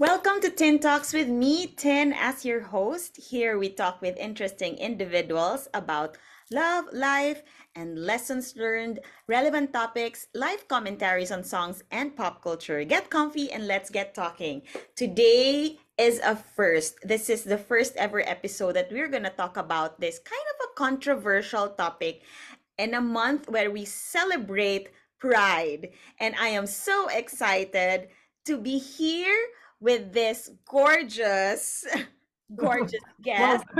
Welcome to Tin Talks with me, Tin, as your host. Here we talk with interesting individuals about love, life, and lessons learned, relevant topics, live commentaries on songs and pop culture. Get comfy and let's get talking. Today is a first. This is the first ever episode that we're going to talk about this kind of a controversial topic in a month where we celebrate Pride. And I am so excited to be here with this gorgeous, gorgeous guest.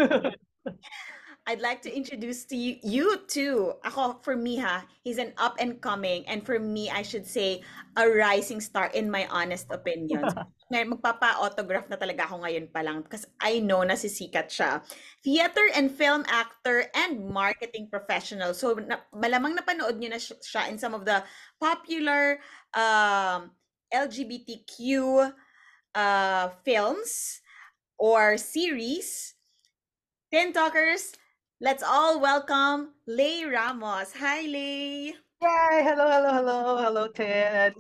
I'd like to introduce to you, you too. Ako, for me ha, he's an up and coming, and for me, I should say, a rising star in my honest opinion. Ngayon, magpapa-autograph na talaga ako ngayon pa lang because I know na sisikat siya. Theater and film actor and marketing professional. So, na, malamang napanood niyo na siya in some of the popular um, LGBTQ uh, films or series. Tin Talkers, let's all welcome Lay Ramos. Hi, Lay. Yay! Hello, hello, hello, hello, Ted.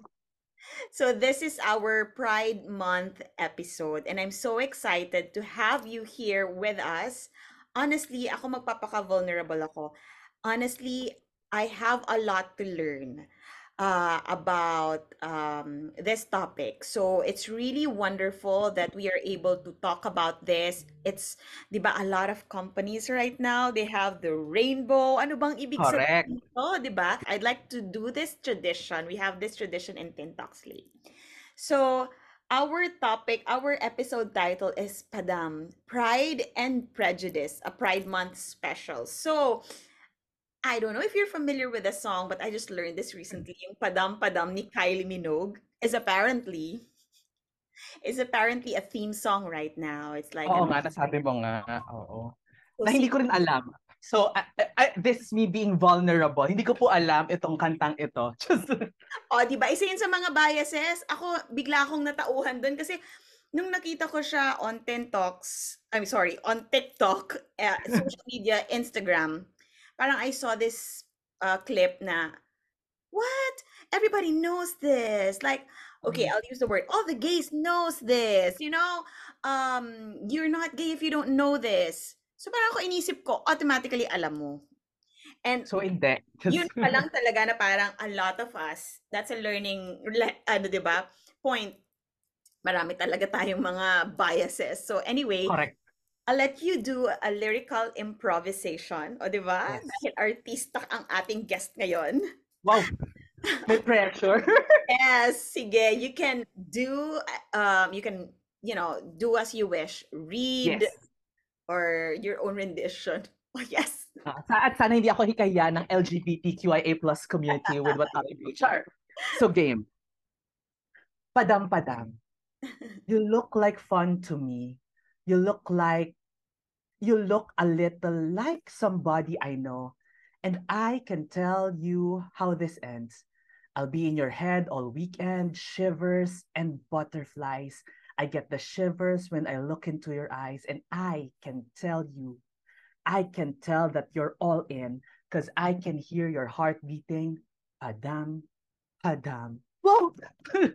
So this is our Pride Month episode and I'm so excited to have you here with us. Honestly, ako magpapaka-vulnerable ako. Honestly, I have a lot to learn uh, about um, this topic. So it's really wonderful that we are able to talk about this. It's, di ba, a lot of companies right now, they have the rainbow. Ano bang ibig Correct. sabihin di ba? I'd like to do this tradition. We have this tradition in Tintoxley. So, our topic, our episode title is Padam, Pride and Prejudice, a Pride Month special. So, I don't know if you're familiar with the song, but I just learned this recently. Yung Padam Padam ni Kylie Minogue is apparently is apparently a theme song right now. It's like Oo an nga, nasabi mo nga. Oo. So, Na hindi ko rin alam. So, I- I- this is me being vulnerable. Hindi ko po alam itong kantang ito. Just, Oh, di ba? Isa yun sa mga biases. Ako, bigla akong natauhan doon kasi nung nakita ko siya on Ten Talks, I'm sorry, on TikTok, uh, social media, Instagram, parang I saw this uh, clip na, what? Everybody knows this. Like, okay, I'll use the word, all the gays knows this. You know, um, you're not gay if you don't know this. So parang ako inisip ko, automatically alam mo. And so, hindi. Just, yun pa lang talaga na parang a lot of us, that's a learning, le- ano, di ba, point. Marami talaga tayong mga biases. So anyway, Correct. I'll let you do a lyrical improvisation. O di ba? Yes. Dahil artista ang ating guest ngayon. Wow. May pressure. Yes, sige, you can do, um, you can, you know, do as you wish. Read yes. or your own rendition. Oh, yes. Ah, At sana hindi ako hikaya ng LGBTQIA plus community with what I do. Char. So, game. Padam padam. You look like fun to me. You look like you look a little like somebody I know. And I can tell you how this ends. I'll be in your head all weekend, shivers and butterflies. I get the shivers when I look into your eyes, and I can tell you, I can tell that you're all in because I can hear your heart beating. Padam, padam. Whoa!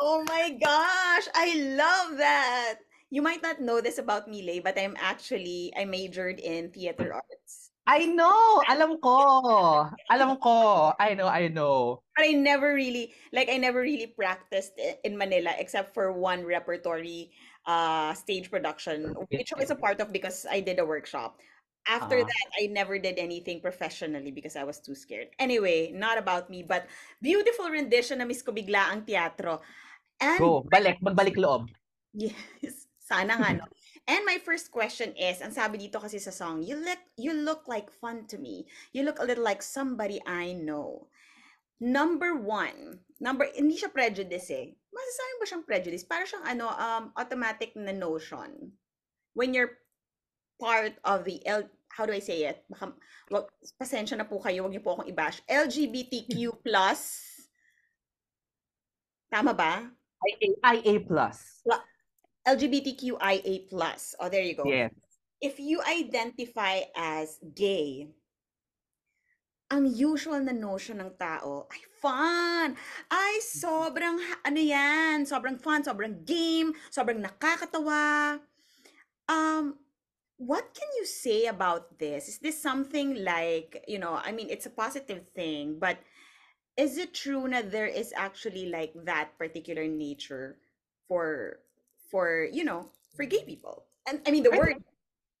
Oh my gosh, I love that. You might not know this about me, Lay, but I'm actually I majored in theater arts. I know! Alam ko! Alam ko! I know, I know. But I never really like I never really practiced in Manila except for one repertory uh stage production, which I was a part of because I did a workshop. After Ah. that, I never did anything professionally because I was too scared. Anyway, not about me, but beautiful rendition na miss ko bigla ang teatro. And Go, balik, magbalik loob. Yes, sana nga no. And my first question is, ang sabi dito kasi sa song, you look you look like fun to me. You look a little like somebody I know. Number one, number hindi siya prejudice eh. Masasabi ba siyang prejudice? Para siyang ano, um, automatic na notion. When you're part of the L, how do I say it? Baka, wag, pasensya na po kayo, wag niyo po akong i-bash. LGBTQ+. Tama ba? IA, IA plus. LGBTQIA+. Oh, there you go. Yes. If you identify as gay, ang usual na notion ng tao ay fun. Ay, sobrang, ano yan, sobrang fun, sobrang game, sobrang nakakatawa. Um, what can you say about this? Is this something like, you know, I mean, it's a positive thing, but is it true that there is actually like that particular nature for, for, you know, for gay people? And I mean, the I word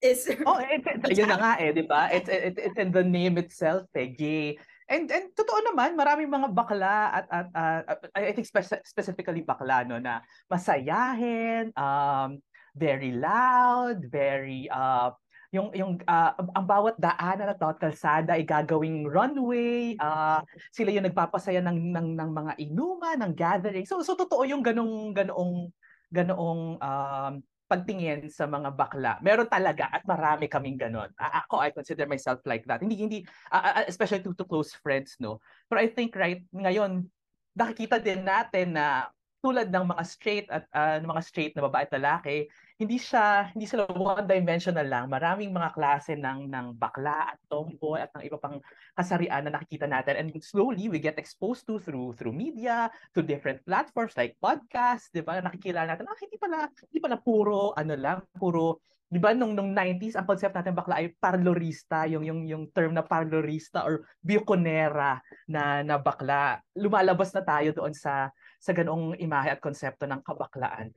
is Oh, it, it, yun na nga eh, di ba? It's, it, it's in the name itself, eh, gay. And, and totoo naman, maraming mga bakla at, at uh, I think spe- specifically bakla, no, na masayahin, um, very loud, very, uh, yung yung uh, ang bawat daanan at bawat kalsada ay gagawing runway uh, sila yung nagpapasaya ng ng ng mga inuman ng gathering so so totoo yung ganong ganoong ganoong um, pagtingin sa mga bakla. Meron talaga at marami kaming ganun. Ako, I consider myself like that. Hindi, hindi, uh, especially to, to close friends, no? But I think, right, ngayon, nakikita din natin na tulad ng mga straight at uh, mga straight na babae at lalaki, hindi siya hindi sila one-dimensional lang. Maraming mga klase ng ng bakla at tomboy at ng iba pang kasarian na nakikita natin and slowly we get exposed to through through media, to different platforms like podcast, 'di ba? Nakikilala natin, ah, hindi pala hindi pala puro ano lang, puro 'di ba nung nung 90s ang concept natin bakla ay parlorista, yung yung yung term na parlorista or buconera na na bakla. Lumalabas na tayo doon sa sa ganong imahe at konsepto ng kabaklaan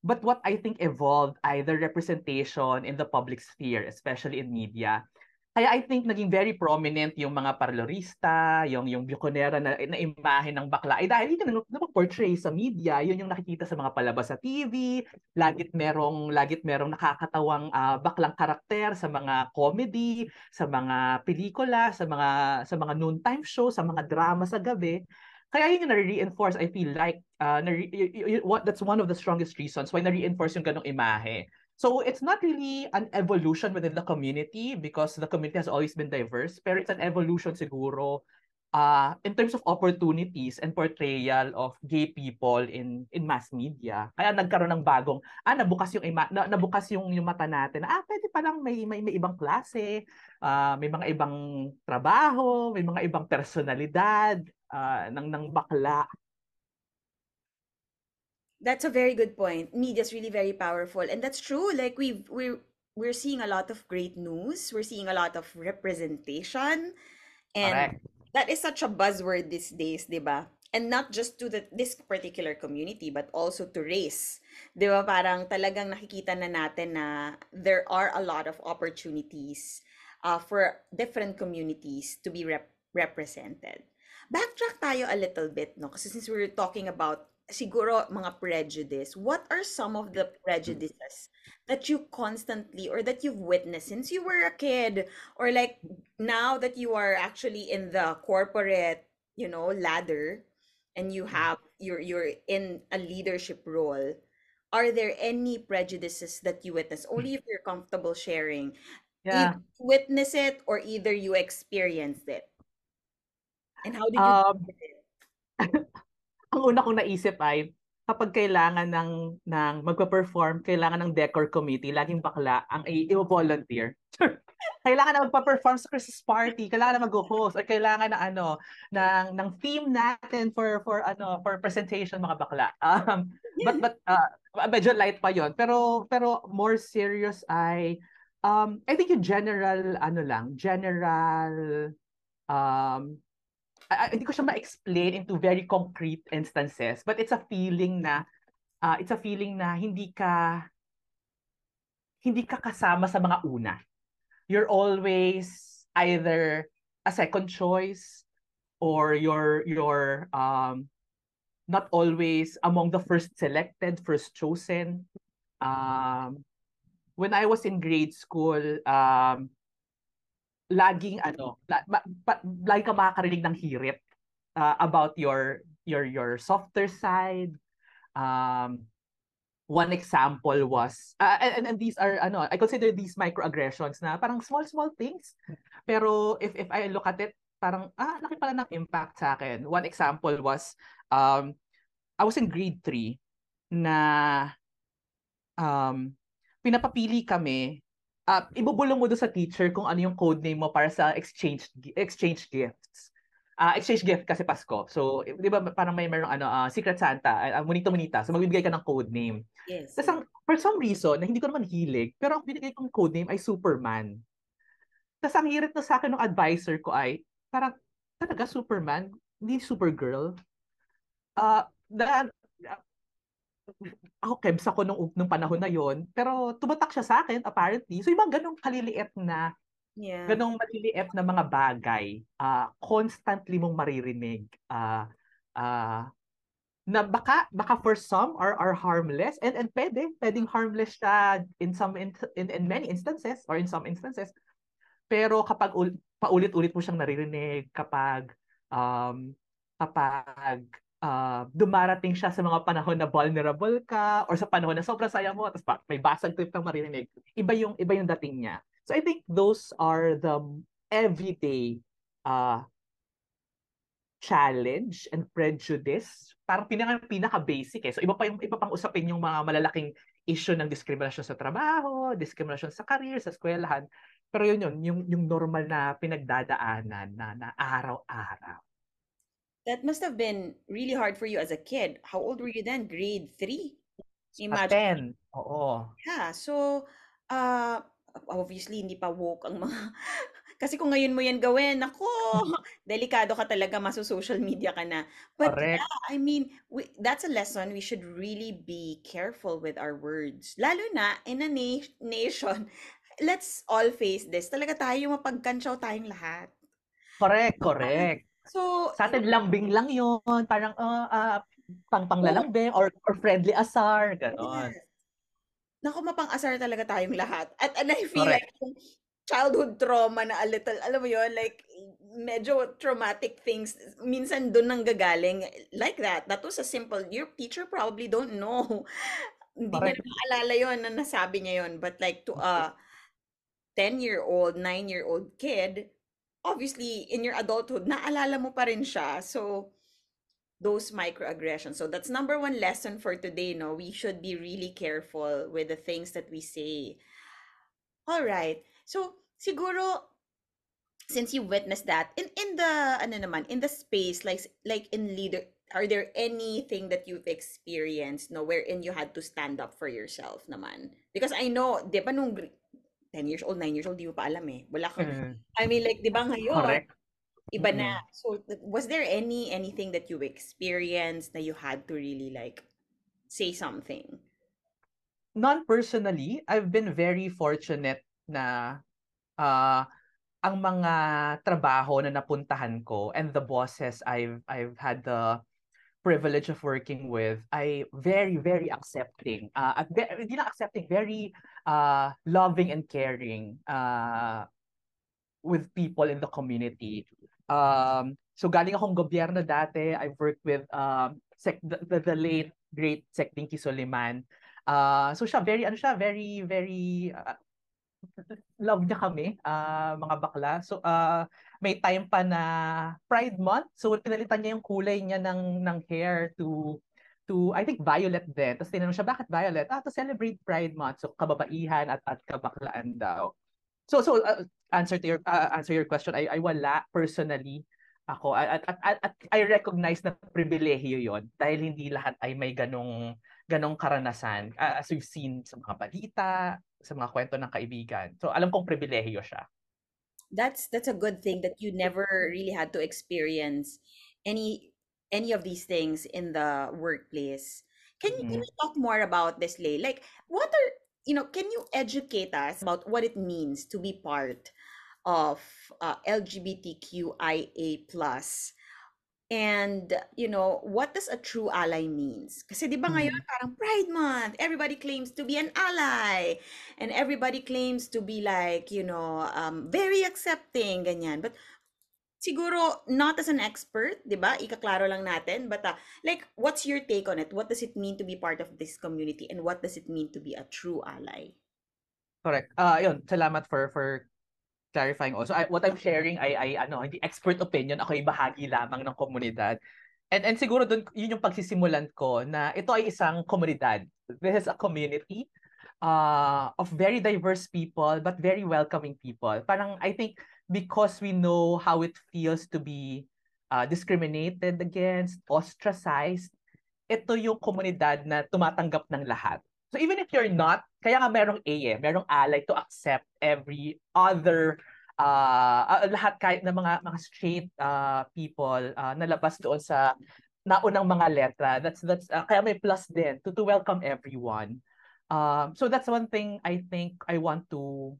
but what I think evolved either representation in the public sphere, especially in media. Kaya I think naging very prominent yung mga parlorista, yung yung bukonera na, na imahe ng bakla. Ay dahil yun na portray sa media, yun yung nakikita sa mga palabas sa TV, lagit merong lagit merong nakakatawang uh, baklang karakter sa mga comedy, sa mga pelikula, sa mga sa mga noontime show, sa mga drama sa gabi. Kaya yun yung na-reinforce, I feel like, uh, na what, that's one of the strongest reasons why na-reinforce yung ganong imahe. So it's not really an evolution within the community because the community has always been diverse, pero it's an evolution siguro uh, in terms of opportunities and portrayal of gay people in in mass media. Kaya nagkaroon ng bagong ah nabukas yung ima, na, nabukas yung yung mata natin. Ah pwede pa lang may may, may ibang klase, uh, may mga ibang trabaho, may mga ibang personalidad, uh, ng ng bakla. That's a very good point. Media is really very powerful, and that's true. Like we we we're seeing a lot of great news. We're seeing a lot of representation, and Correct. that is such a buzzword these days, diba? And not just to the, this particular community, but also to race. Di ba? Parang talagang nakikita na natin na there are a lot of opportunities uh, for different communities to be rep- represented backtrack tayo a little bit, no? Kasi since we're talking about siguro mga prejudice, what are some of the prejudices that you constantly or that you've witnessed since you were a kid or like now that you are actually in the corporate, you know, ladder and you have you're you're in a leadership role? Are there any prejudices that you witness? Only if you're comfortable sharing. Yeah. You witness it or either you experienced it. And how did you Um, ang una kong naisip ay kapag kailangan ng ng magpa-perform, kailangan ng decor committee, laging bakla ang i-volunteer. kailangan na magpa-perform sa Christmas party, kailangan na mag-host, or kailangan na ano ng ng theme natin for for ano for presentation mga bakla. Um, but but uh, medyo light pa 'yon. Pero pero more serious ay um I think yung general ano lang, general um I, hindi ko siya ma-explain into very concrete instances, but it's a feeling na uh, it's a feeling na hindi ka hindi ka kasama sa mga una. You're always either a second choice or you're you're um not always among the first selected, first chosen. Um when I was in grade school, um laging ano, la, ma, pa, lagi ka makakarinig ng hirit uh, about your your your softer side. Um, one example was uh, and, and these are ano I consider these microaggressions na parang small small things. Pero if if I look at it parang ah laki pala ng impact sa akin. One example was um I was in grade 3 na um pinapapili kami uh, ibubulong mo doon sa teacher kung ano yung code name mo para sa exchange exchange gifts. Uh, exchange gift kasi Pasko. So, di ba parang may merong ano, uh, Secret Santa, uh, Munito Munita. So, magbibigay ka ng code name. Yes. Tapos, ang, for some reason, na hindi ko naman hilig, pero ang binigay kong code name ay Superman. Tapos, ang hirit na sa akin ng advisor ko ay, parang, talaga Superman? Hindi Supergirl? Uh, na, ako kebs ako nung, nung panahon na yon pero tumatak siya sa akin apparently. So yung mga ganong kaliliit na yeah. ganong maliliit na mga bagay, uh, constantly mong maririnig. Uh, uh, na baka baka for some are are harmless and and pwede pwedeng harmless siya in some in, in, in many instances or in some instances pero kapag ul, paulit-ulit mo siyang naririnig kapag um kapag uh, dumarating siya sa mga panahon na vulnerable ka or sa panahon na sobrang saya mo tapos may basag trip kang marinig iba yung iba yung dating niya. So i think those are the everyday uh challenge and prejudice. Parang pinaka pinaka basic eh. So iba pa yung iba pang usapin yung mga malalaking issue ng diskriminasyon sa trabaho diskriminasyon sa career sa eskwelahan. Pero yun yun yung yung normal na pinagdadaanan na na araw-araw that must have been really hard for you as a kid. How old were you then? Grade 3? Imagine. 10. Oo. Yeah. So, uh, obviously, hindi pa woke ang mga... Kasi kung ngayon mo yan gawin, ako, delikado ka talaga, maso-social media ka na. But Correct. yeah, I mean, we, that's a lesson. We should really be careful with our words. Lalo na in a na- nation, let's all face this. Talaga tayo mapagkansyaw tayong lahat. Correct, correct. So, Sa atin, lambing lang yon Parang, uh, uh, pang panglalambing or, or friendly asar, gano'n. Yes. Naku, mapang-asar talaga tayong lahat. At and I feel Correct. like childhood trauma na a little, alam mo yon like, medyo traumatic things, minsan doon nang gagaling. Like that. That was a simple, your teacher probably don't know. Hindi na maalala yon na nasabi niya yon But like to a 10-year-old, 9-year-old kid, obviously in your adulthood naalala mo pa rin siya. So those microaggressions. So that's number one lesson for today no? We should be really careful with the things that we say. All right. So siguro since you witnessed that in in the ano naman in the space like like in leader are there anything that you've experienced no wherein you had to stand up for yourself naman? Because i know di ba nung 10 years old, 9 years old, di mo pa alam eh. Wala kang, mm. I mean like, di ba ngayon, Correct. iba na. So, was there any, anything that you experienced na you had to really like, say something? Non-personally, I've been very fortunate na uh, ang mga trabaho na napuntahan ko and the bosses I've I've had the privilege of working with ay very, very accepting. Uh, at hindi lang accepting, very uh, loving and caring uh, with people in the community. Um, so galing akong gobyerno dati, I've worked with um, sec, the, the, the late, great Sec Dinky Soliman. Uh, so siya, very, ano siya, very, very, uh, love niya kami, uh, mga bakla. So, uh, may time pa na Pride Month. So, pinalitan niya yung kulay niya ng, ng hair to to I think violet din. Tapos tinanong siya, bakit violet? Ah, to celebrate Pride Month. So, kababaihan at, at kabaklaan daw. So, so uh, answer to your uh, answer your question, I, I wala personally ako at, at, at, at I recognize na pribilehiyo yon dahil hindi lahat ay may ganong ganong karanasan uh, as we've seen sa mga balita, sa mga kwento ng kaibigan. So alam kong pribilehiyo siya. That's that's a good thing that you never really had to experience any any of these things in the workplace. Can you, mm-hmm. can you talk more about this, Lay? Like, what are you know? Can you educate us about what it means to be part of uh, LGBTQIA plus and you know what does a true ally means kasi di ba ngayon mm. parang pride month everybody claims to be an ally and everybody claims to be like you know um, very accepting ganyan but siguro not as an expert di ba ikaklaro lang natin but uh, like what's your take on it what does it mean to be part of this community and what does it mean to be a true ally correct uh yun salamat for for clarifying also. I, what I'm sharing ay, ay ano, hindi expert opinion, ako ay bahagi lamang ng komunidad. And, and siguro doon, yun yung pagsisimulan ko na ito ay isang komunidad. This is a community. uh, of very diverse people but very welcoming people. Parang I think because we know how it feels to be uh, discriminated against, ostracized, ito yung komunidad na tumatanggap ng lahat. So even if you're not, kaya nga merong A eh, merong ally to accept every other uh, lahat kahit ng mga mga straight uh, people uh, nalabas doon sa naunang mga letra. That's that's uh, kaya may plus din to to welcome everyone. Um, so that's one thing I think I want to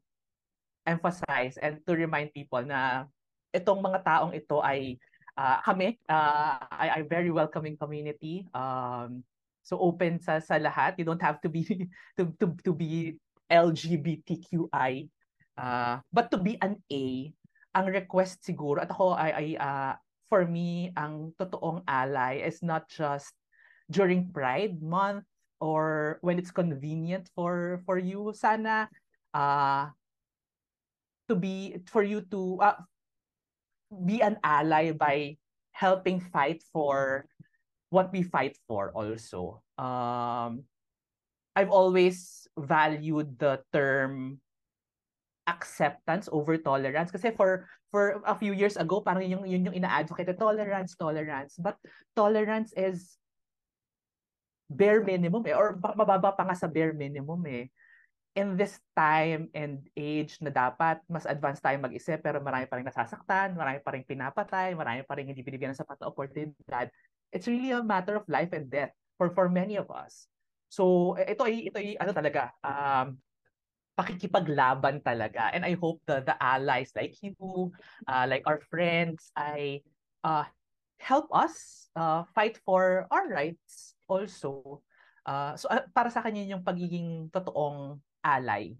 emphasize and to remind people na itong mga taong ito ay uh, kami, uh, I, I'm very welcoming community. Um, so open sa sa lahat. You don't have to be to to to be LGBTQI. Uh, but to be an A, ang request siguro at ako ay, ay uh, for me ang totoong ally is not just during Pride month or when it's convenient for for you sana uh to be for you to uh, be an ally by helping fight for what we fight for also. Um, I've always valued the term acceptance over tolerance. Kasi for for a few years ago parang yung yun yung ina-advocate tolerance tolerance. But tolerance is bare minimum eh or mababa pa nga sa bare minimum eh in this time and age na dapat mas advanced tayo mag-isip pero marami pa rin nasasaktan, marami pa rin pinapatay, marami pa rin hindi binibigyan ng sapat na oportunidad. It's really a matter of life and death for for many of us. So ito ay ito ay ano talaga um pakikipaglaban talaga and I hope the the allies like you uh, like our friends I uh help us uh, fight for our rights also. Uh, so uh, para sa kanya yung pagiging totoong alay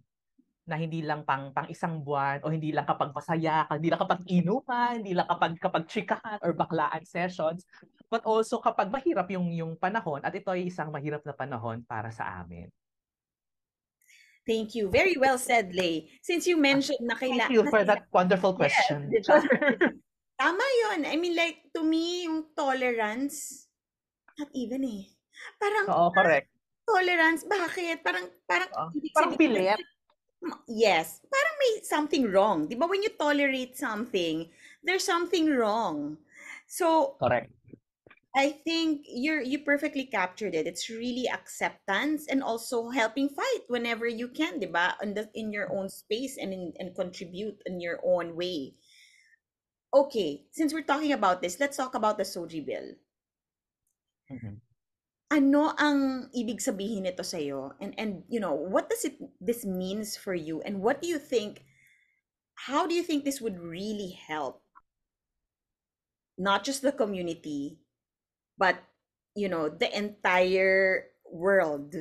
na hindi lang pang pang isang buwan o hindi lang kapag masaya, hindi lang kapag inuman, hindi lang kapag kapag chikahan or baklaan sessions, but also kapag mahirap yung yung panahon at ito ay isang mahirap na panahon para sa amin. Thank you. Very well said, Lay. Since you mentioned na kailangan... Thank you for that wonderful question. Yes, Tama yun. I mean, like, to me, yung tolerance, not even eh. Parang, Oo, correct tolerance, bakit? Parang, parang, uh, parang pilit. Yes. Parang may something wrong. Di ba when you tolerate something, there's something wrong. So, correct. I think you're you perfectly captured it. It's really acceptance and also helping fight whenever you can, di ba? In, the, in your own space and in, and contribute in your own way. Okay, since we're talking about this, let's talk about the Soji bill. Mm-hmm ano ang ibig sabihin nito sa iyo and and you know what does it this means for you? And what do you think how do you think this would really help? Not just the community but you know the entire world.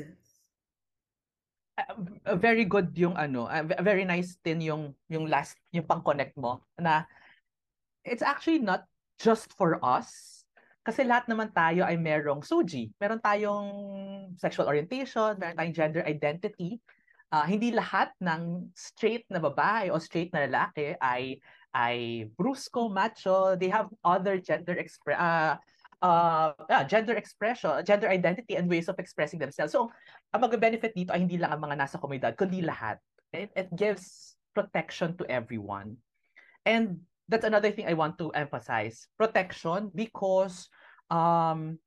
Uh, very good yung ano uh, very nice din yung yung last yung pang-connect mo na it's actually not just for us kasi lahat naman tayo ay merong suji. Meron tayong sexual orientation, meron tayong gender identity. Uh, hindi lahat ng straight na babae o straight na lalaki ay ay brusco, macho. They have other gender expre uh, uh, uh, gender expression, gender identity and ways of expressing themselves. So, ang mag-benefit dito ay hindi lang ang mga nasa komunidad, kundi lahat. It, it gives protection to everyone. And that's another thing I want to emphasize. Protection because um,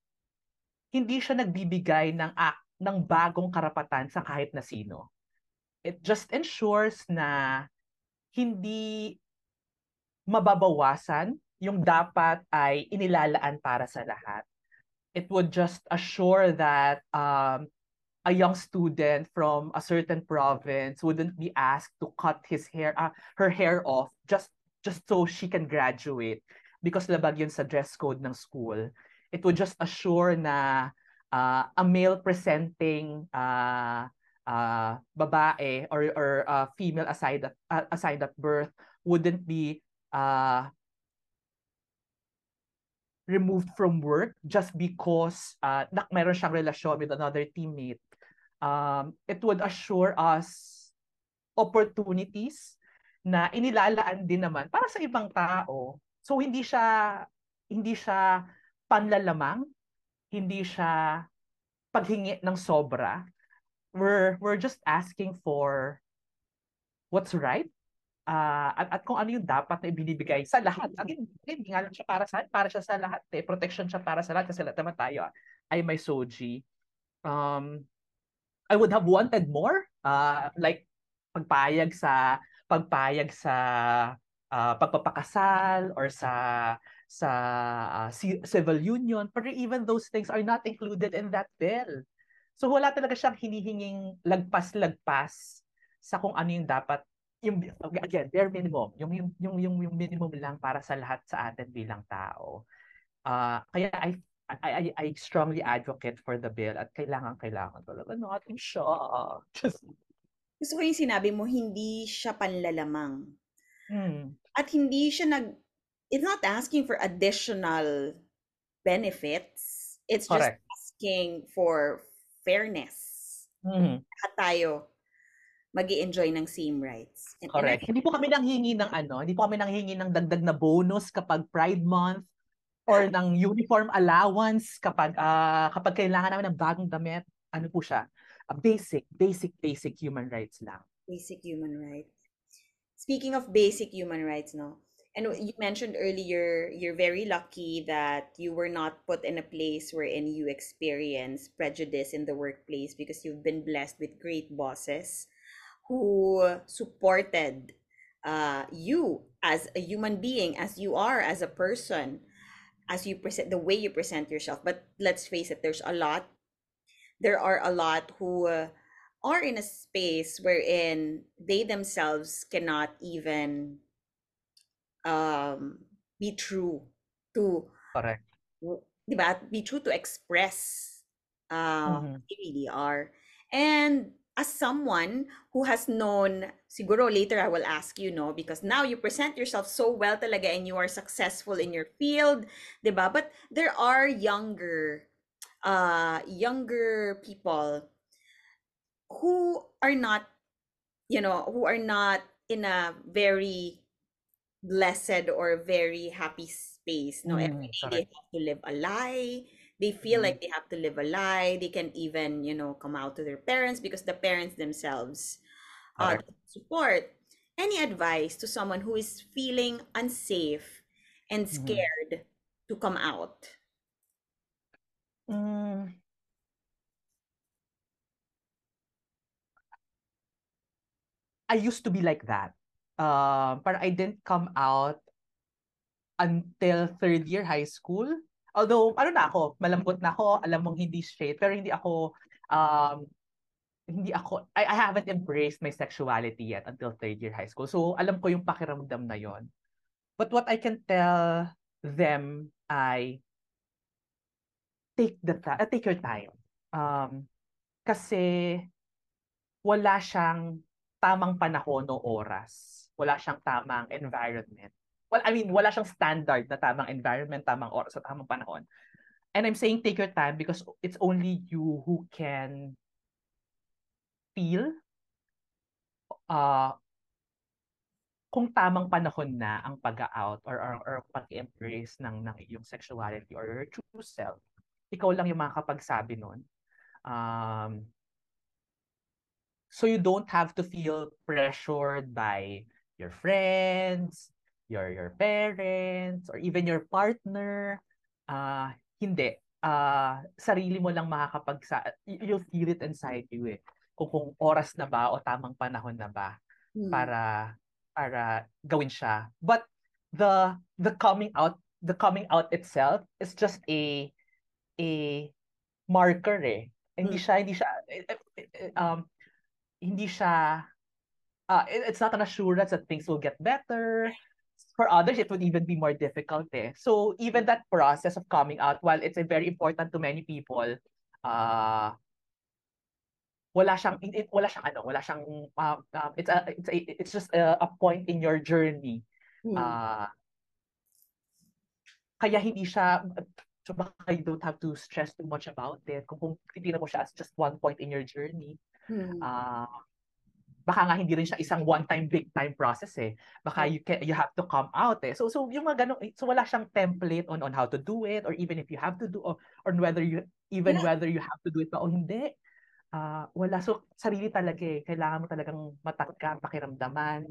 hindi siya nagbibigay ng act ng bagong karapatan sa kahit na sino. It just ensures na hindi mababawasan yung dapat ay inilalaan para sa lahat. It would just assure that um, a young student from a certain province wouldn't be asked to cut his hair, uh, her hair off just just so she can graduate because labag yun sa dress code ng school. It would just assure na uh, a male presenting uh, uh, babae or or uh, female assigned at, uh, assigned at birth wouldn't be uh, removed from work just because uh, nak meron siyang relasyon with another teammate. Um, it would assure us opportunities na inilalaan din naman para sa ibang tao. So hindi siya hindi siya panlalamang, hindi siya paghingi ng sobra. we're we're just asking for what's right uh, at, at kung ano yung dapat na ibinibigay sa lahat. Again, hindi nga lang siya para sa para siya sa lahat. Eh. Protection siya para sa lahat kasi lahat naman tayo ay may soji. Um, I would have wanted more. Uh, like, pagpayag sa pagpayag sa uh, pagpapakasal or sa sa uh, civil union pero even those things are not included in that bill. So wala talaga siyang hinihinging lagpas-lagpas sa kung ano yung dapat yung again bare minimum yung yung yung yung, yung minimum lang para sa lahat sa atin bilang tao. Uh, kaya I I, I, I strongly advocate for the bill at kailangan kailangan talaga natin siya. Just gusto ko yung sinabi mo, hindi siya panlalamang. Hmm. At hindi siya nag, it's not asking for additional benefits. It's Correct. just asking for fairness. Mm-hmm. At tayo mag enjoy ng same rights. And, Correct. And I, hindi po kami nanghingi ng ano, hindi po kami nanghingi ng dagdag na bonus kapag Pride Month or ng uniform allowance kapag uh, kapag kailangan namin ng bagong damit. Ano po siya? A basic, basic, basic human rights lang. Basic human rights. Speaking of basic human rights, no? And you mentioned earlier, you're very lucky that you were not put in a place wherein you experience prejudice in the workplace because you've been blessed with great bosses who supported uh, you as a human being, as you are, as a person, as you present, the way you present yourself. But let's face it, there's a lot. There are a lot who uh, are in a space wherein they themselves cannot even um, be true to correct diba? be true to express uh, mm-hmm. they really are and as someone who has known siguro later I will ask you no because now you present yourself so well talaga and you are successful in your field diba but there are younger uh younger people who are not you know who are not in a very blessed or very happy space. No, mm, every day they have to live a lie. They feel mm. like they have to live a lie. They can even, you know, come out to their parents because the parents themselves uh, support. Any advice to someone who is feeling unsafe and mm-hmm. scared mm. to come out? Mm. I used to be like that. uh, parang I didn't come out until third year high school. Although, ano na ako, malambot na ako, alam mong hindi straight, pero hindi ako, um, hindi ako, I, I haven't embraced my sexuality yet until third year high school. So, alam ko yung pakiramdam na yon. But what I can tell them ay take the uh, take your time. Um, kasi wala siyang tamang panahon o oras wala siyang tamang environment. Well, I mean, wala siyang standard na tamang environment, tamang oras, at tamang panahon. And I'm saying take your time because it's only you who can feel uh, kung tamang panahon na ang pag-out or, or, or pag-embrace ng, ng iyong sexuality or your true self. Ikaw lang yung makakapagsabi nun. Um, so you don't have to feel pressured by your friends, your your parents, or even your partner. Uh, hindi. Uh, sarili mo lang makakapagsa you'll feel it inside you eh. Kung, kung oras na ba o tamang panahon na ba hmm. para para gawin siya. But the the coming out the coming out itself is just a a marker eh. Hindi hmm. siya hindi siya eh, eh, eh, um hindi siya uh, it, it's not an assurance that things will get better. For others, it would even be more difficult. Eh. So even that process of coming out, while it's a very important to many people, uh, wala siyang it, wala siyang ano wala siyang uh, uh, it's a it's a, it's just a, a point in your journey hmm. uh, kaya hindi siya so baka you don't have to stress too much about it kung kung titignan mo siya as just one point in your journey hmm. uh, baka nga hindi rin siya isang one-time big-time process eh. Baka you can, you have to come out eh. So so yung mga ganun, so wala siyang template on on how to do it or even if you have to do or, or whether you even yeah. whether you have to do it pa o hindi. ah, wala. So, sarili talaga eh. Kailangan mo talagang matakam, pakiramdaman,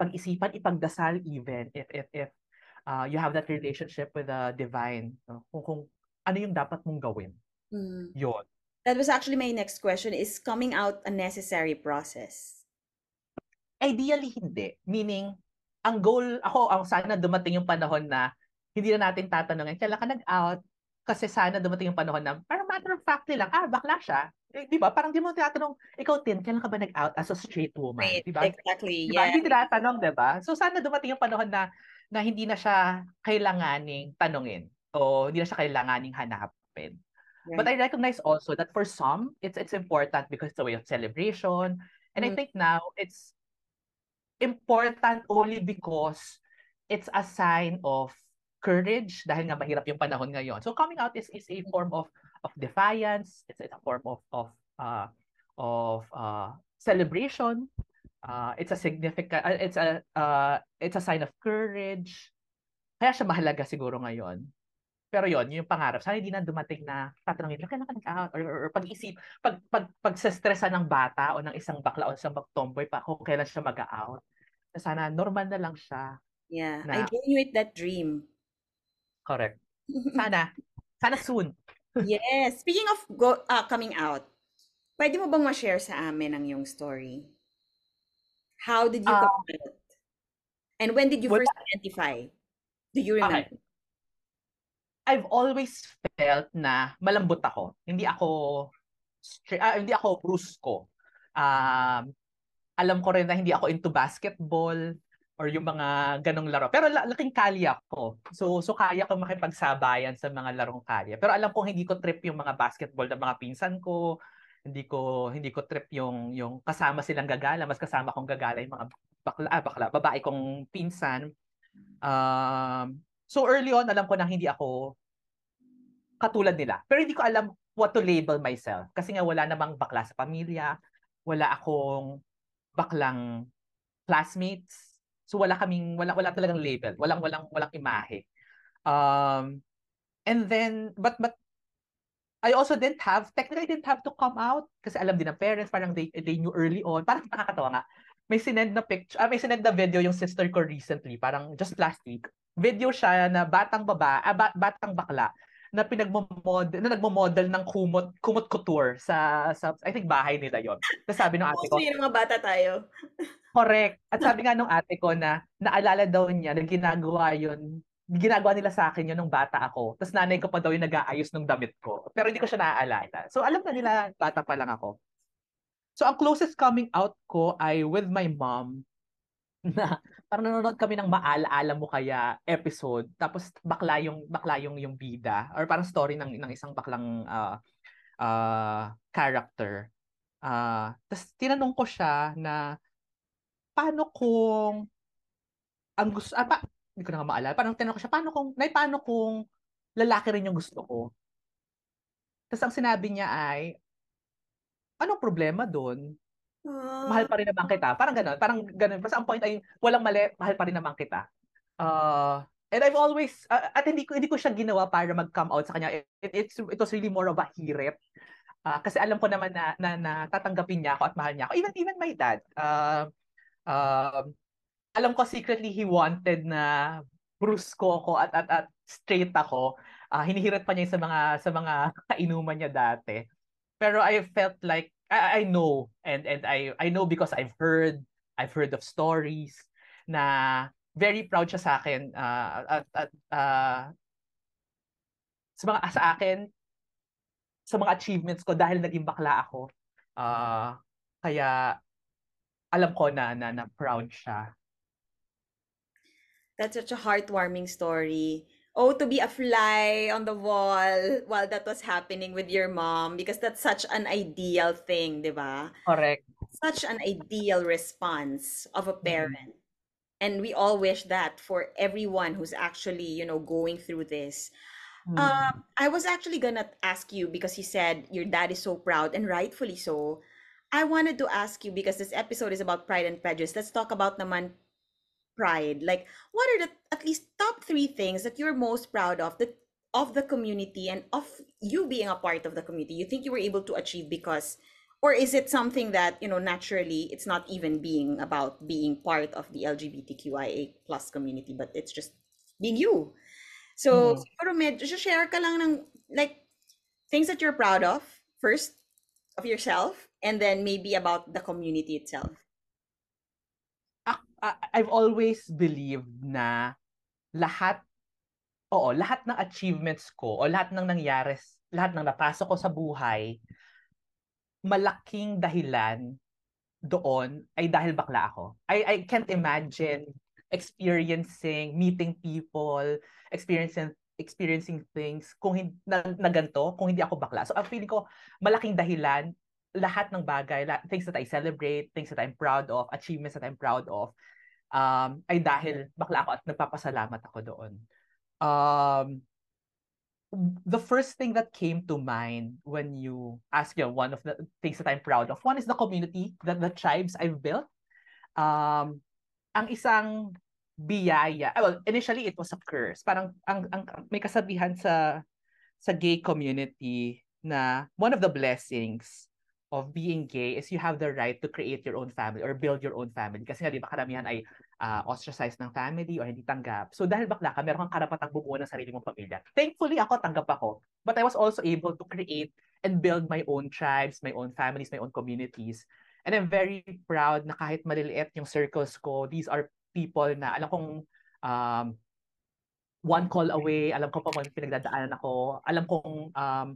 pag-isipan, ipagdasal even if, if, if uh, you have that relationship with the divine. No? Kung, kung ano yung dapat mong gawin. Mm. Yun. That was actually my next question. Is coming out a necessary process? Ideally, hindi. Meaning, ang goal, ako, ang sana dumating yung panahon na hindi na natin tatanungin, kailan ka nag-out? Kasi sana dumating yung panahon na, parang matter of fact lang, ah, bakla siya. Eh, di ba? Parang di mo tinatanong, ikaw, Tin, kailan ka ba nag-out as a straight woman? Right, Di ba? exactly. Di ba? Yeah. Hindi tinatanong, di ba? So, sana dumating yung panahon na, na hindi na siya kailanganing tanungin o hindi na siya kailanganing hanapin. But I Right. recognize also that for some, it's it's important because it's a way of celebration. And I Mm. think now it's important only because it's a sign of courage dahil nga mahirap yung panahon ngayon. So coming out is is a form of of defiance, it's, it's a form of of uh of uh celebration. Uh it's a significant uh, it's a uh it's a sign of courage. Kaya siya mahalaga siguro ngayon. Pero yon yung pangarap. Sana hindi na dumating na tatanungin, kailan ka nag-out? Or, or, or pag-isip, pag, pag, pag stressa ng bata o ng isang bakla o isang tomboy pa kung kailan siya mag-out. Sana normal na lang siya. Yeah. Na, I with that dream. correct. Sana. Sana soon. Yes. Speaking of go uh, coming out, pwede mo bang ma-share sa amin ang yung story? How did you Ah, come out? And when did you first identify? Do you Okay. remember? I've always felt na malambot ako. Hindi ako ah, hindi ako brusko. Um, alam ko rin na hindi ako into basketball or yung mga ganong laro. Pero la- laking kalye ako. So so kaya ko makipagsabayan sa mga larong kalye. Pero alam ko hindi ko trip yung mga basketball ng mga pinsan ko. Hindi ko hindi ko trip yung yung kasama silang gagala, mas kasama kong gagala yung mga bakla, ah, bakla, babae kong pinsan. Um, so early on alam ko na hindi ako katulad nila. Pero hindi ko alam what to label myself. Kasi nga wala namang bakla sa pamilya, wala akong baklang classmates. So wala kaming wala wala talagang label, walang walang walang imahe. Um and then but but I also didn't have technically I didn't have to come out kasi alam din ng parents parang they they knew early on. Parang nakakatawa nga. May sinend na picture, ah, may sinend na video yung sister ko recently, parang just last week. Video siya na batang baba, ah, ba- batang bakla na pinagmo-model na nagmo-model ng kumot kumot couture sa sa I think bahay nila yon. Tapos sabi ng ate ko, yung mga bata tayo. correct. At sabi nga nung ate ko na naalala daw niya na ginagawa yon ginagawa nila sa akin yun nung bata ako. Tapos nanay ko pa daw yung nag-aayos ng damit ko. Pero hindi ko siya naaalala. So alam na nila, bata pa lang ako. So ang closest coming out ko ay with my mom na parang nanonood kami ng maalaala mo kaya episode tapos bakla yung bakla yung yung bida or parang story ng ng isang baklang uh, uh, character. Uh, tapos tinanong ko siya na paano kung ang gusto ah, pa, hindi ko na maalala. Parang tinanong ko siya paano kung nay paano kung lalaki rin yung gusto ko. Tapos ang sinabi niya ay anong problema doon? mahal Ah, pa rin naman kita. Parang gano'n. Parang gano'n. Basta ang point ay, walang mali, mahal pa rin naman kita. Uh, and I've always, uh, at hindi ko, hindi ko siya ginawa para mag-come out sa kanya. It, it's, it was really more of a hirit. Uh, kasi alam ko naman na, na, na tatanggapin niya ako at mahal niya ako. Even, even my dad. Uh, uh, alam ko secretly he wanted na brusko ko at, at, at straight ako. Uh, hinihirit pa niya sa mga, sa mga kainuman niya dati. Pero I felt like I, I know and and I I know because I've heard I've heard of stories na very proud siya sa akin uh, at, at uh, sa mga sa akin sa mga achievements ko dahil naging bakla ako. Uh, kaya alam ko na na, na proud siya. That's such a heartwarming story. Oh, to be a fly on the wall while that was happening with your mom because that's such an ideal thing, di ba? Correct. Such an ideal response of a Mm. parent. And we all wish that for everyone who's actually, you know, going through this. Mm. Uh, I was actually gonna ask you because you said your dad is so proud and rightfully so. I wanted to ask you because this episode is about Pride and Prejudice. Let's talk about naman pride. Like, what are the at least top three things that you're most proud of that of the community and of you being a part of the community? You think you were able to achieve because or is it something that you know naturally it's not even being about being part of the LGBTQIA plus community but it's just being you so Mm. siguro medyo share ka lang ng like things that you're proud of first of yourself and then maybe about the community itself I- I've always believed na lahat, oo, lahat ng achievements ko o lahat ng nangyari, lahat ng napasok ko sa buhay, malaking dahilan doon ay dahil bakla ako. I, I can't imagine experiencing, meeting people, experiencing experiencing things kung hindi na, na ganito, kung hindi ako bakla. So, ang feeling ko, malaking dahilan, lahat ng bagay, things that I celebrate, things that I'm proud of, achievements that I'm proud of, um, ay dahil bakla ako at nagpapasalamat ako doon. Um, the first thing that came to mind when you ask you know, one of the things that I'm proud of, one is the community, the, the tribes I've built. Um, ang isang biyaya, ah, well, initially it was a curse. Parang ang, ang may kasabihan sa sa gay community na one of the blessings of being gay is you have the right to create your own family or build your own family. Kasi nga, di ba, karamihan ay uh, ostracized ng family or hindi tanggap. So, dahil bakla ka, meron kang karapatang bumuo ng sarili mong pamilya. Thankfully, ako, tanggap ako. But I was also able to create and build my own tribes, my own families, my own communities. And I'm very proud na kahit maliliit yung circles ko, these are people na alam kong um, one call away, alam ko pa kung pinagdadaanan ako, alam kong um,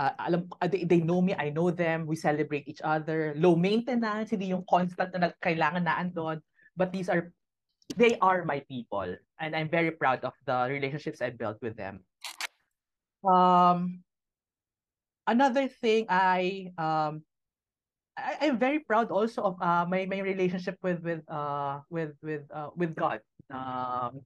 uh, alam uh, they, they know me, I know them, we celebrate each other. Low maintenance, hindi yung constant na kailangan na andon, but these are they are my people and I'm very proud of the relationships I built with them. Um another thing I um I, I'm very proud also of uh, my my relationship with with uh with with uh, with God. Um,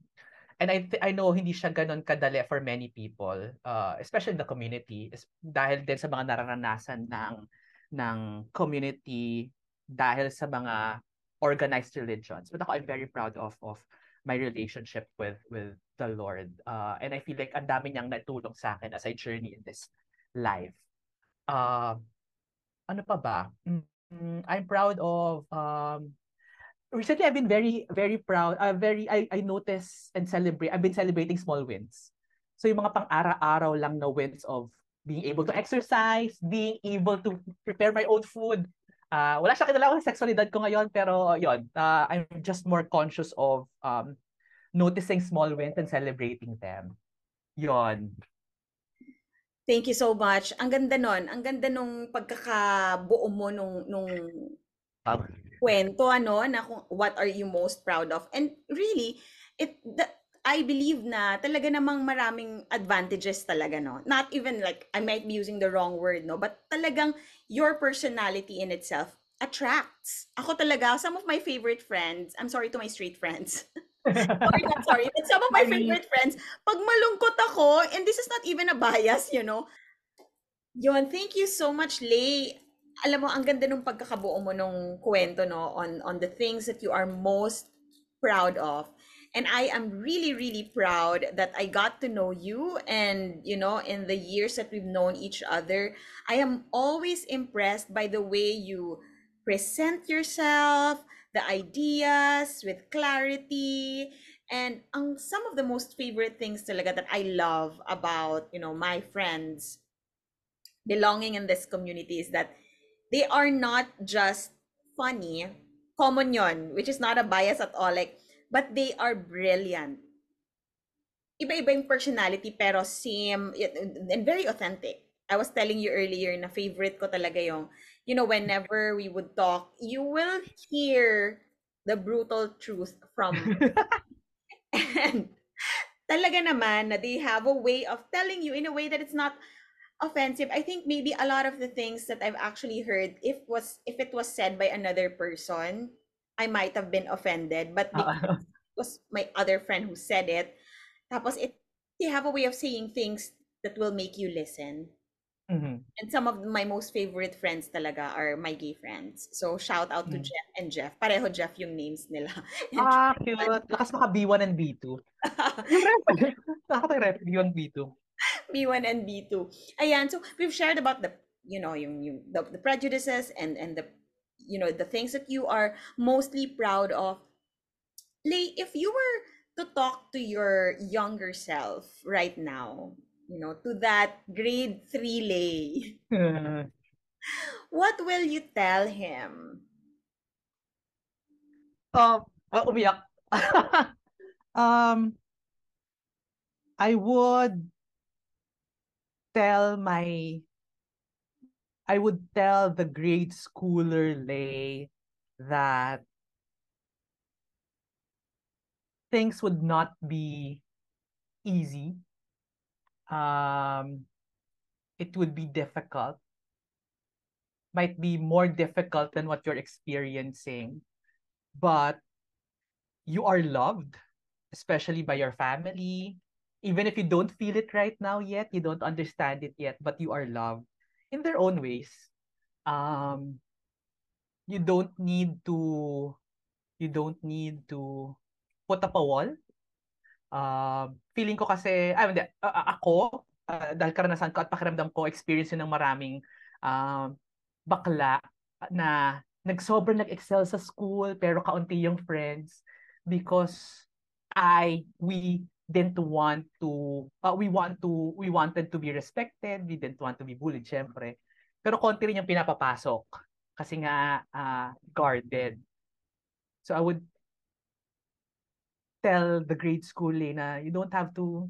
and I th- I know hindi siya ganun kadali for many people, uh, especially in the community, is dahil din sa mga nararanasan ng ng community dahil sa mga organized religions. But ako I'm very proud of of my relationship with with the Lord. Uh, and I feel like ang dami niyang natulong sa akin as I journey in this life. Uh, ano pa ba? Mm, I'm proud of um recently I've been very very proud uh, very I I notice and celebrate I've been celebrating small wins. So yung mga pang-araw-araw lang na wins of being able to exercise, being able to prepare my own food. Uh, wala siya kinalaman sa sexualidad ko ngayon pero yon uh, I'm just more conscious of um noticing small wins and celebrating them. Yon. Thank you so much. Ang ganda nun. Ang ganda nung pagkakabuo mo nung, nung Um, kwento, ano, na kung what are you most proud of. And really, it, the, I believe na talaga namang maraming advantages talaga, no? Not even like, I might be using the wrong word, no? But talagang your personality in itself attracts. Ako talaga, some of my favorite friends, I'm sorry to my straight friends, sorry, not sorry. But some of my favorite friends, pag malungkot ako, and this is not even a bias, you know. Yon, thank you so much, Lay. Alam mo, ang ganda nung pagkakabuo mo nung kwento, no, on, on the things that you are most proud of. And I am really, really proud that I got to know you. And, you know, in the years that we've known each other, I am always impressed by the way you present yourself, the ideas with clarity. And ang some of the most favorite things talaga that I love about, you know, my friends belonging in this community is that they are not just funny, common yon, which is not a bias at all, like, but they are brilliant. Iba-iba yung personality pero same and very authentic. I was telling you earlier na favorite ko talaga yung, you know, whenever we would talk, you will hear the brutal truth from and talaga naman na they have a way of telling you in a way that it's not offensive. I think maybe a lot of the things that I've actually heard, if was if it was said by another person, I might have been offended. But because it was my other friend who said it, tapos it they have a way of saying things that will make you listen. Mhm. And some of my most favorite friends talaga are my gay friends. So shout out to Mm. Jeff and Jeff. Pareho Jeff yung names nila. Ah, cute. Lakas maka B1 and B2. Yung rep. Nakakatayo rep, B1, B2. B1 and B2. Ayan, so we've shared about the you know yung, yung the, the prejudices and and the you know the things that you are mostly proud of. Lay, if you were to talk to your younger self right now you know to that grade 3 Lay what will you tell him? Um uh, um I would tell my I would tell the grade schooler Lay that things would not be easy. Um, it would be difficult. Might be more difficult than what you're experiencing, but you are loved, especially by your family. Even if you don't feel it right now yet, you don't understand it yet, but you are loved in their own ways. Um, you don't need to you don't need to put up a wall. Uh, feeling ko kasi, ay hindi, uh, ako, uh, dahil karanasan ko at pakiramdam ko, experience yun ng maraming uh, bakla na nagsobrang nag-excel sa school pero kaunti yung friends because I, we didn't want to uh, we want to we wanted to be respected we didn't want to be bullied syempre. Pero konti rin yung pinapapasok kasi nga uh, guarded. So I would tell the grade school eh, na you don't have to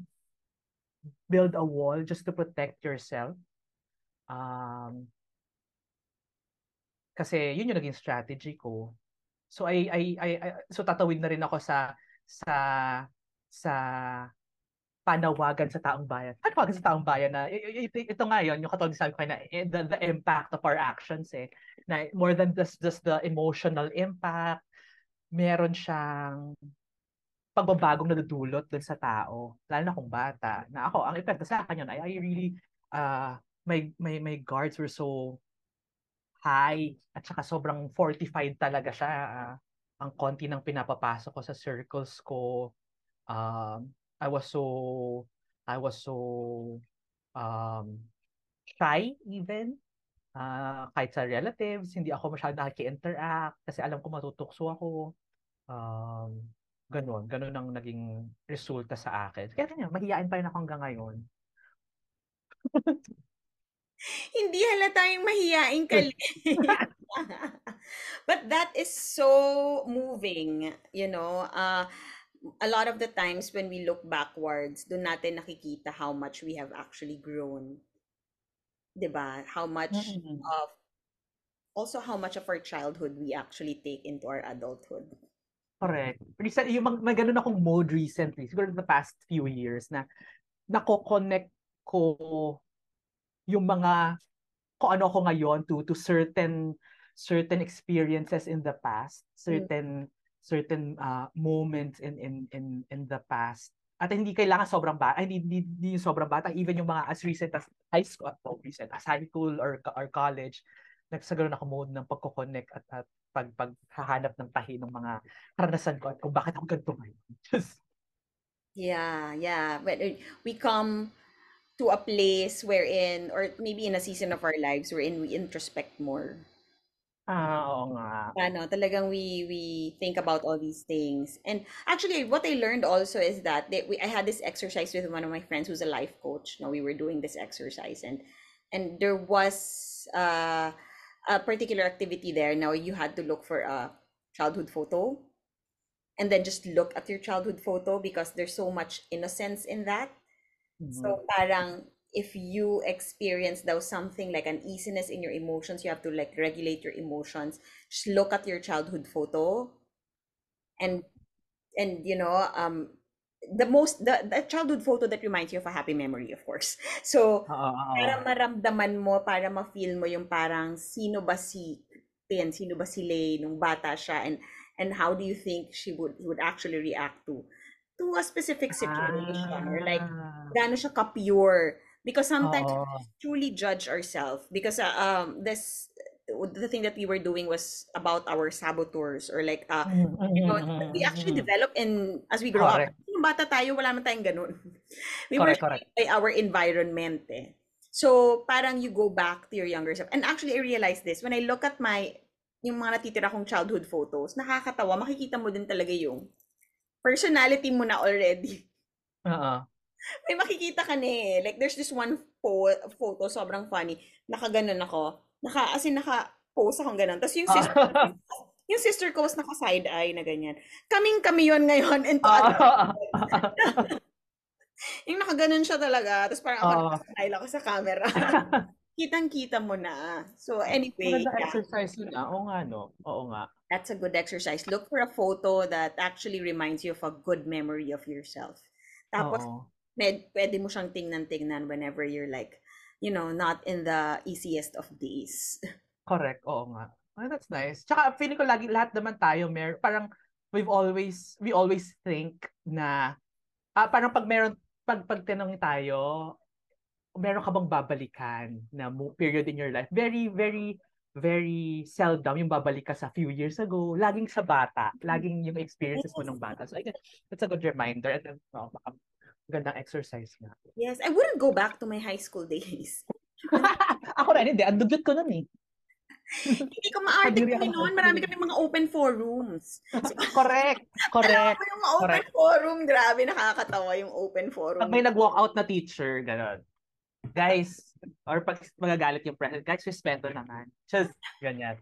build a wall just to protect yourself. Um kasi yun yung naging strategy ko. So I I I, I so tatawid na rin ako sa sa sa panawagan sa taong bayan. Panawagan sa taong bayan na ito, nga yon yung katulad sabi ko na eh, the, the impact of our actions eh na more than just just the emotional impact meron siyang pagbabagong nadudulot dun sa tao lalo na kung bata na ako ang epekto sa akin yun I, I really uh, my my my guards were so high at saka sobrang fortified talaga siya uh, ang konti ng pinapapasok ko sa circles ko um, I was so I was so um, shy even uh, kahit sa relatives hindi ako masyado nakiki-interact kasi alam ko matutukso ako um, ganun ganun ang naging resulta sa akin. Kaya ganyan mahihain pa rin ako hanggang ngayon. Hindi halata yung mahihain ka but that is so moving you know uh a lot of the times when we look backwards, doon natin nakikita how much we have actually grown. 'Di ba? How much mm-hmm. of also how much of our childhood we actually take into our adulthood. Correct. Recent, yung may ganun akong mode recently, siguro the past few years na nako-connect ko yung mga kung ano ko ngayon to to certain certain experiences in the past, mm. certain mm certain uh, moments in in in in the past. At hindi kailangan sobrang bata hindi, hindi, hindi sobrang bata. Even yung mga as recent as high school oh, recent as high school or or college nagsagano ako mode ng pagko-connect at, at pag paghahanap ng tahi ng mga karanasan ko at kung bakit ako ganito ngayon. Just yeah yeah. Uh, we come to a place wherein or maybe in a season of our lives wherein we introspect more Ah, oo nga. Ano, talagang we we think about all these things. And actually, what I learned also is that they, we, I had this exercise with one of my friends who's a life coach. No, we were doing this exercise, and and there was uh, a particular activity there. Now you had to look for a childhood photo, and then just look at your childhood photo because there's so much innocence in that. Mm-hmm. So parang if you experience though something like an easiness in your emotions you have to like regulate your emotions. Just look at your childhood photo and and you know um the most the, the childhood photo that reminds you of a happy memory of course. So uh, para maramdaman mo para ma-feel mo yung parang sino ba si Pin? Sino ba si Lay? Nung bata siya. And and how do you think she would would actually react to to a specific situation? Ah. or like gaano siya ka-pure because sometimes we truly judge ourselves because uh, um this the thing that we were doing was about our saboteurs or like uh you know we actually develop in as we grow correct. up yung bata tayo wala man tayong ganun we correct, were correct. by our environment eh So, parang you go back to your younger self. And actually, I realized this. When I look at my, yung mga natitira kong childhood photos, nakakatawa. Makikita mo din talaga yung personality mo na already. Oo. May makikita ka na eh. Like, there's this one po- photo, sobrang funny. Nakaganon ako. Naka, as in, naka-pose akong ganon. Tapos yung sister, yung sister ko was naka-side eye na ganyan. Kaming kami yon ngayon. And to yung nakaganon siya talaga. Tapos parang ako Oo. nakasmile ako sa camera. Kitang-kita mo na. So anyway, Maganda yeah, exercise yun ah. Oo nga, no? Oo nga. that's a good exercise. Look for a photo that actually reminds you of a good memory of yourself. Tapos, Oo. Med, pwede mo siyang tingnan-tingnan whenever you're like, you know, not in the easiest of days. Correct. Oo nga. Ah, that's nice. Tsaka feeling ko lagi lahat naman tayo mer parang we've always we always think na ah, parang pag meron pag pag tinanong tayo meron ka bang babalikan na period in your life very very very seldom yung babalik ka sa few years ago laging sa bata laging yung experiences mo nung bata so I guess that's a good reminder and then oh, gandang exercise nga Yes, I wouldn't go back to my high school days. ako rin hindi ang dugyot ko nun eh Hindi ko maarte kami noon. Marami kami mga open forums. correct Alam correct mo yung mga open Correct. forum, grabe, nakakatawa yung open forum. Pag may nag-walk out na teacher, gano'n. Guys, or pag magagalit yung president, guys, respeto naman. Just, ganyan.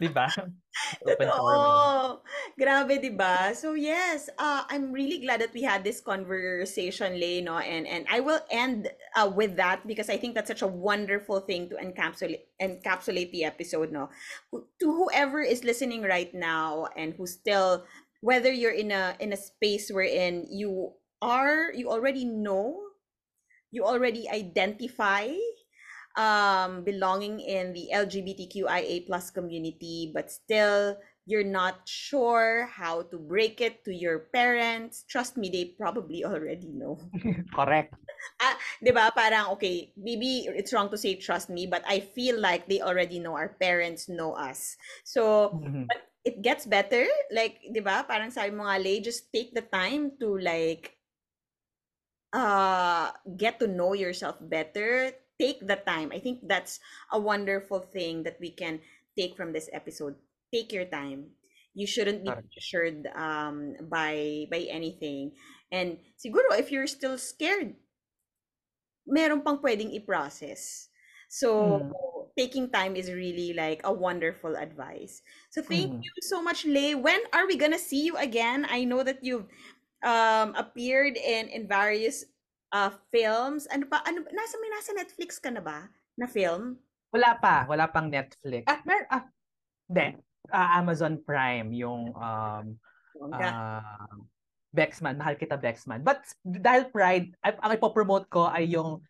Di ba? Open forum. Grabe, 'di ba? So yes, uh, I'm really glad that we had this conversation, Lay, no? And and I will end uh, with that because I think that's such a wonderful thing to encapsulate encapsulate the episode, no? To whoever is listening right now and who's still whether you're in a in a space wherein you are you already know, you already identify um, belonging in the LGBTQIA plus community, but still you're not sure how to break it to your parents. Trust me, they probably already know. Correct. 'Di ba? Parang okay, maybe it's wrong to say trust me, but I feel like they already know our parents know us. So, Mhm. it gets better. Like, 'di ba? Parang sabi mo nga, Lay, just take the time to like uh get to know yourself better. Take the time. I think that's a wonderful thing that we can take from this episode. Take your time. You shouldn't be pressured um by by anything. And siguro if you're still scared, meron pang pwedeng i-process. So, Mm. taking time is really like a wonderful advice. So, thank Mm. you so much, Lay. When are we gonna see you again? I know that you've um, appeared in in various uh, films. Ano pa? Ano, nasa, may nasa Netflix ka na ba? Na film? Wala pa. Wala pang Netflix. Ah, mer ah, hindi. Ah, Amazon Prime yung um, ah, Bexman. Mahal kita, Bexman. But dahil Pride, ay- ang ipopromote ko ay yung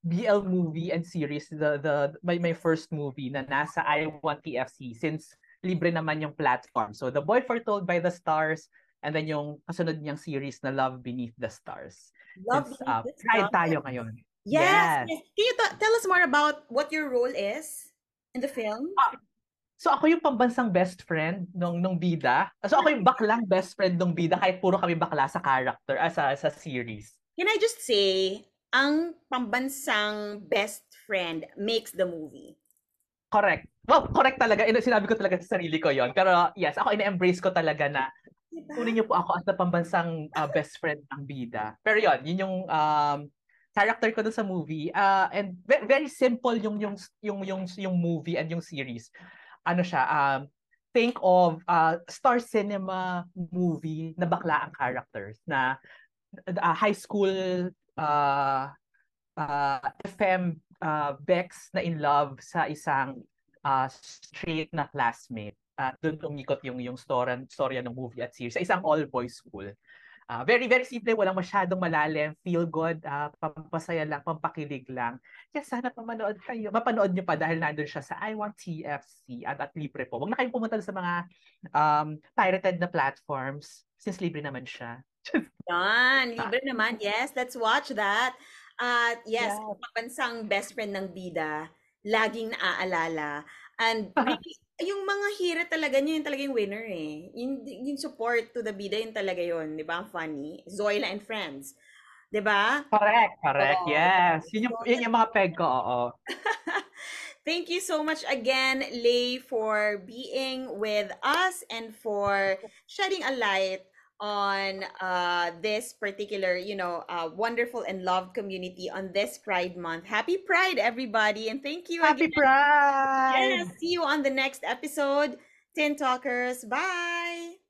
BL movie and series, the the my, my first movie na nasa I1 TFC since libre naman yung platform. So The Boy Foretold by the Stars and then yung kasunod niyang series na Love Beneath the Stars. Love Since uh, Pride tayo ngayon. Yes, Yes. yes. Can you ta- tell us more about what your role is in the film? So ako yung pambansang best friend nung nung bida. So ako yung baklang best friend nung bida kahit puro kami bakla sa character, ah, sa, sa series. Can I just say, ang pambansang best friend makes the movie. Correct. Well, correct talaga. Ina- Sinabi ko talaga sa sarili ko yon. Pero yes, ako ina-embrace ko talaga na Diba? kunin niyo po ako as the pambansang ah, best friend ng bida. Pero yon, yun yung um, character ko doon sa movie. Ah, and ve- very simple yung yung yung yung yung movie and yung series. Ano siya? Um, think of uh, Star Cinema movie na bakla ang characters na uh, high school uh, uh, FM uh, Bex na in love sa isang uh, straight na classmate. Uh, doon umikot yung yung story storya ng movie at series sa isang all boys school. Uh, very very simple, walang masyadong malalim, feel good, uh, pampasaya lang, pampakilig lang. Kaya sana pamanood kayo. Mapanood niyo pa dahil nandun siya sa I Want TFC at at libre po. Huwag na kayong pumunta sa mga um, pirated na platforms since libre naman siya. Yan, libre naman. Yes, let's watch that. At yes, Yeah. ang pambansang best friend ng bida, laging naaalala. And really, yung mga hira talaga niya, yun talaga yung winner eh. Yung, yung support to the bida, yun talaga yun. Di ba? Ang funny. Zoila and Friends. 'Di Correct, correct. Oo. Yes. Yun yung, yun yung mga peg ko, oo. Thank you so much again, Lay, for being with us and for shedding a light on uh, this particular, you know, uh, wonderful and loved community on this Pride Month. Happy Pride, everybody, and thank you Happy again. Pride! Yes, see you on the next episode. Tin Talkers, bye.